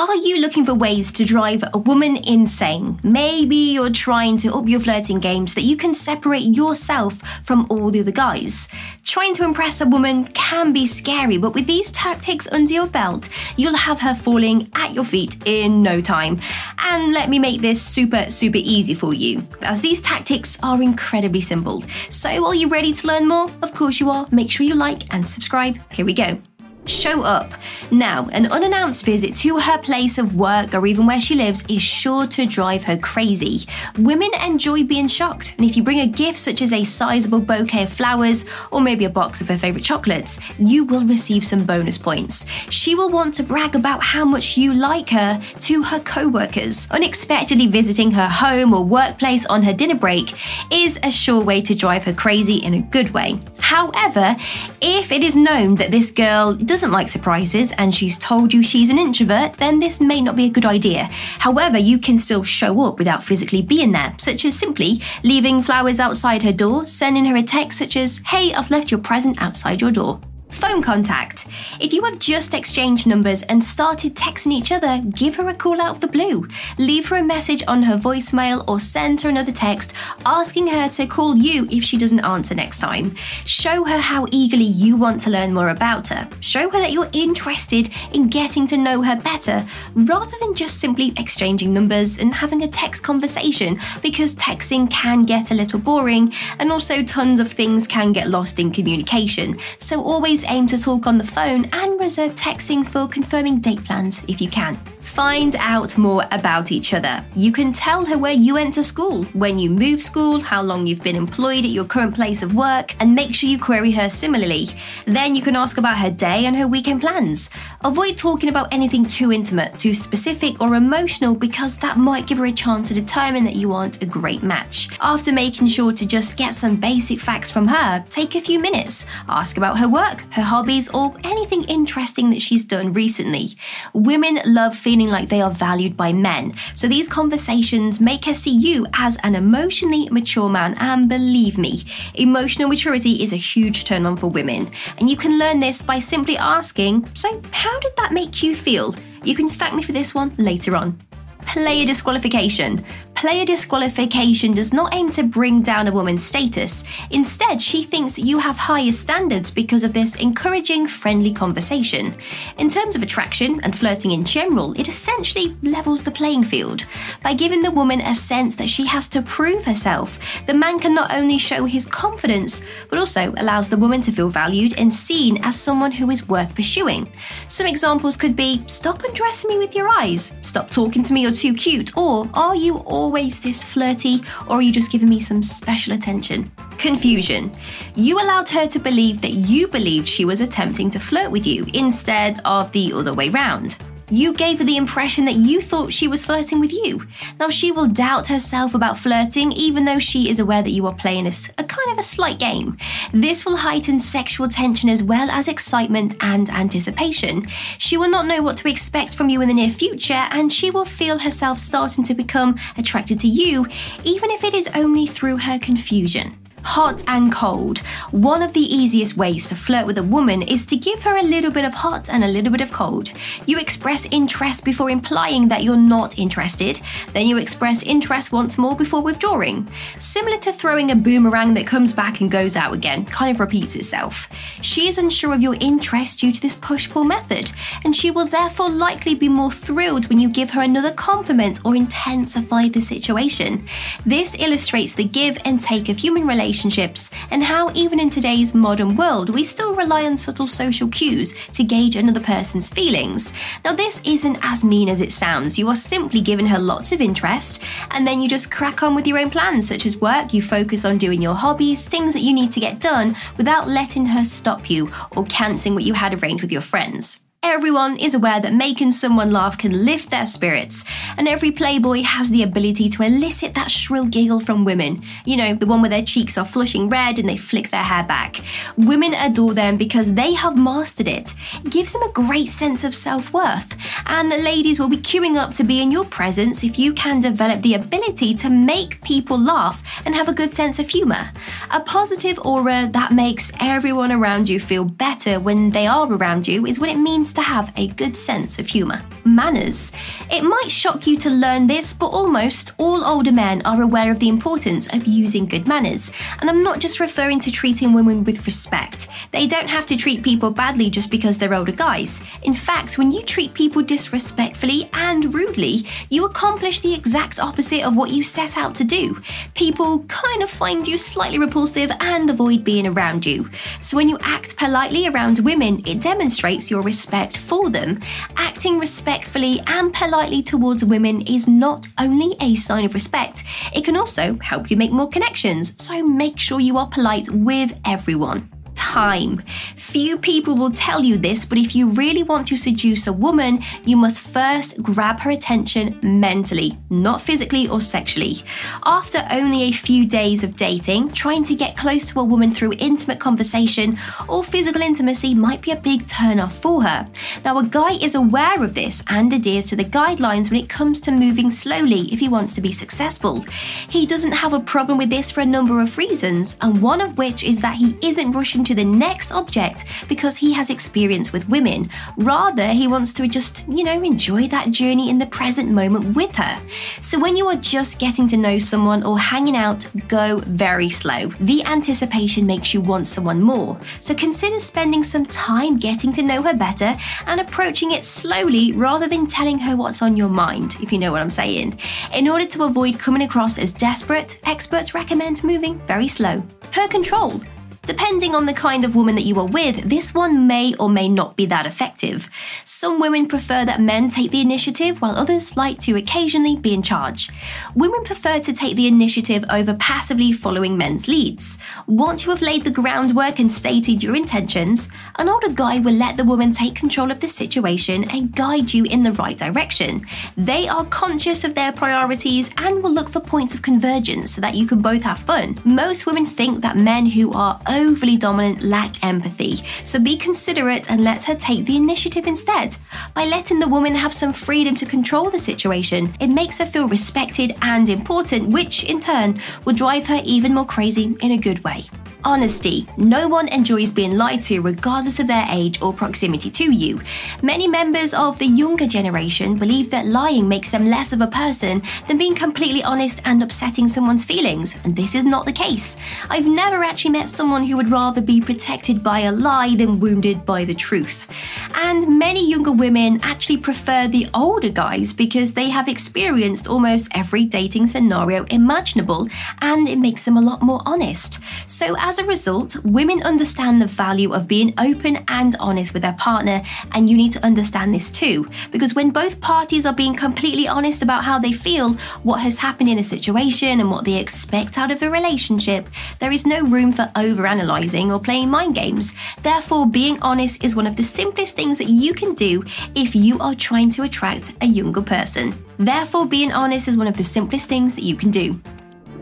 Are you looking for ways to drive a woman insane? Maybe you're trying to up your flirting game so that you can separate yourself from all the other guys. Trying to impress a woman can be scary, but with these tactics under your belt, you'll have her falling at your feet in no time. And let me make this super, super easy for you, as these tactics are incredibly simple. So, are you ready to learn more? Of course you are. Make sure you like and subscribe. Here we go show up. Now, an unannounced visit to her place of work or even where she lives is sure to drive her crazy. Women enjoy being shocked, and if you bring a gift such as a sizable bouquet of flowers or maybe a box of her favourite chocolates, you will receive some bonus points. She will want to brag about how much you like her to her co workers. Unexpectedly visiting her home or workplace on her dinner break is a sure way to drive her crazy in a good way. However, if it is known that this girl doesn't like surprises and she's told you she's an introvert, then this may not be a good idea. However, you can still show up without physically being there, such as simply leaving flowers outside her door, sending her a text such as, Hey, I've left your present outside your door. Phone contact. If you have just exchanged numbers and started texting each other, give her a call out of the blue. Leave her a message on her voicemail or send her another text asking her to call you if she doesn't answer next time. Show her how eagerly you want to learn more about her. Show her that you're interested in getting to know her better rather than just simply exchanging numbers and having a text conversation because texting can get a little boring and also tons of things can get lost in communication. So always aim to talk on the phone and reserve texting for confirming date plans if you can. Find out more about each other. You can tell her where you went to school, when you moved school, how long you've been employed at your current place of work, and make sure you query her similarly. Then you can ask about her day and her weekend plans. Avoid talking about anything too intimate, too specific, or emotional because that might give her a chance to determine that you aren't a great match. After making sure to just get some basic facts from her, take a few minutes. Ask about her work, her hobbies, or anything interesting that she's done recently. Women love feeling feeling like they are valued by men. So these conversations make her see you as an emotionally mature man, and believe me, emotional maturity is a huge turn on for women. And you can learn this by simply asking, So, how did that make you feel? You can thank me for this one later on. Player disqualification. Player disqualification does not aim to bring down a woman's status. Instead, she thinks you have higher standards because of this encouraging, friendly conversation. In terms of attraction and flirting in general, it essentially levels the playing field. By giving the woman a sense that she has to prove herself, the man can not only show his confidence, but also allows the woman to feel valued and seen as someone who is worth pursuing. Some examples could be stop undressing me with your eyes, stop talking to me you're too cute? Or are you always this flirty? Or are you just giving me some special attention? Confusion. You allowed her to believe that you believed she was attempting to flirt with you instead of the other way round. You gave her the impression that you thought she was flirting with you. Now, she will doubt herself about flirting, even though she is aware that you are playing a, a, kind of a slight game. This will heighten sexual tension as well as excitement and anticipation. She will not know what to expect from you in the near future, and she will feel herself starting to become attracted to you, even if it is only through her confusion hot and cold. One of the easiest ways to flirt with a woman is to give her a little bit of hot and a little bit of cold. You express interest before implying that you're not interested, then you express interest once more before withdrawing. Similar to throwing a boomerang that comes back and goes out again, kind of repeats itself. She is unsure of your interest due to this push pull method, and she will therefore likely be more thrilled when you give her another compliment or intensify the situation. This illustrates the give and take of human relationships relationships, and how, even in today's modern world, we still rely on subtle social cues to gauge another person's feelings. Now, this isn't as mean as it sounds. You are simply giving her lots of interest, and then you just crack on with your own plans, such as work, you focus on doing your hobbies, things that you need to get done, without letting her stop you or cancelling what you had arranged with your friends. Everyone is aware that making someone laugh can lift their spirits, and every Playboy has the ability to elicit that shrill giggle from women. You know, the one where their cheeks are flushing red and they flick their hair back. Women adore them because they have mastered it. It gives them a great sense of self worth, and the ladies will be queuing up to be in your presence if you can develop the ability to make people laugh and have a good sense of humour. A positive aura that makes everyone around you feel better when they are around you is what it means to have a good sense of humour. Manners. It might shock you to learn this, but almost all older men are aware of the importance of using good manners. And I'm not just referring to treating women with respect. They don't have to treat people badly just because they're older guys. In fact, when you treat people disrespectfully and rudely, you accomplish the exact opposite of what you set out to do. People kind of find you slightly repulsive and avoid being around you. So when you act politely around women, it demonstrates your respect for them. Acting respectfully and politely towards women is not only a sign of respect, it can also help you make more connections. So make sure you are polite with everyone time. Few people will tell you this, but if you really want to seduce a woman, you must first grab her attention mentally, not physically or sexually. After only a few days of dating, trying to get close to a woman through intimate conversation or physical intimacy might be a big turn off for her. Now, a guy is aware of this and adheres to the guidelines when it comes to moving slowly if he wants to be successful. He doesn't have a problem with this for a number of reasons, and one of which is that he isn't rushing to the next object because he has experience with women. Rather, he wants to just, you know, enjoy that journey in the present moment with her. So when you are just getting to know someone or hanging out, go very slow. The anticipation makes you want someone more. So consider spending some time getting to know her better and approaching it slowly rather than telling her what's on your mind, if you know what I'm saying. In order to avoid coming across as desperate, experts recommend moving very slow. Her control. Depending on the kind of woman that you are with, this one may or may not be that effective. Some women prefer that men take the initiative, while others like to occasionally be in charge. Women prefer to take the initiative over passively following men's leads. Once you have laid the groundwork and stated your intentions, an older guy will let the woman take control of the situation and guide you in the right direction. They are conscious of their priorities and will look for points of convergence so that you can both have fun. Most women think that men who are overly dominant lack empathy, so be considerate and let her take the initiative instead. By letting the woman have some freedom to control the situation, it makes her feel respected and important, which in turn will drive her even more crazy in a good way. Honesty. No one enjoys being lied to, regardless of their age or proximity to you. Many members of the younger generation believe that lying makes them less of a person than being completely honest and upsetting someone's feelings, and this is not the case. I've never actually met someone who would rather be protected by a lie than wounded by the truth. And many younger women actually prefer the older guys because they have experienced almost every dating scenario imaginable, and it makes them a lot more honest. So, as a result, women understand the value of being open and honest with their partner, and you need to understand this too. Because when both parties are being completely honest about how they feel, what has happened in a situation, and what they expect out of the relationship, there is no room for overanalyzing or playing mind games. Therefore, being honest is one of the simplest things that you can do if you are trying to attract a younger person. Therefore, being honest is one of the simplest things that you can do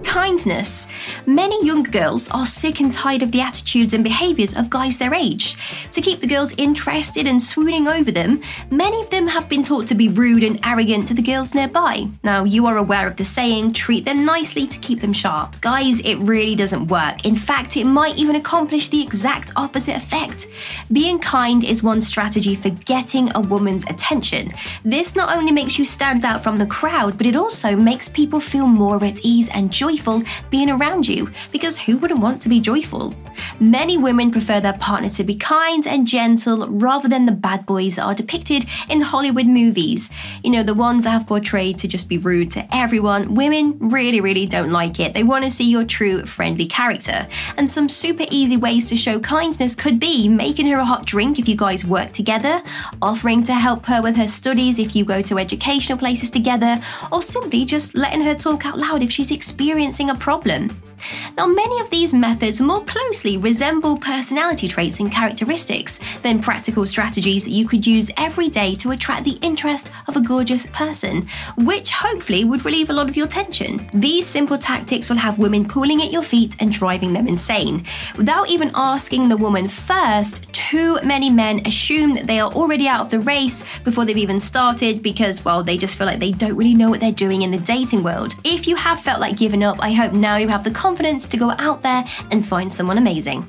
kindness. Many young girls are sick and tired of the attitudes and behaviours of guys their age. To keep the girls interested and swooning over them, many of them have been taught to be rude and arrogant to the girls nearby. Now, you are aware of the saying, treat them nicely to keep them sharp. Guys, it really doesn't work. In fact, it might even accomplish the exact opposite effect. Being kind is one strategy for getting a woman's attention. This not only makes you stand out from the crowd, but it also makes people feel more at ease and joyful joyful being around you, because who wouldn't want to be joyful? Many women prefer their partner to be kind and gentle rather than the bad boys that are depicted in Hollywood movies. You know, the ones that have portrayed to just be rude to everyone. Women really, really don't like it. They want to see your true friendly character. And some super easy ways to show kindness could be making her a hot drink if you guys work together, offering to help her with her studies if you go to educational places together, or simply just letting her talk out loud if she's experiencing experiencing a problem. Now, many of these methods more closely resemble personality traits and characteristics than practical strategies that you could use every day to attract the interest of a gorgeous person, which hopefully would relieve a lot of your tension. These simple tactics will have women pulling at your feet and driving them insane. Without even asking the woman first, too many men assume that they are already out of the race before they've even started because, well, they just feel like they don't really know what they're doing in the dating world. If you have felt like giving up, I hope now you have the confidence to go out there and find someone amazing.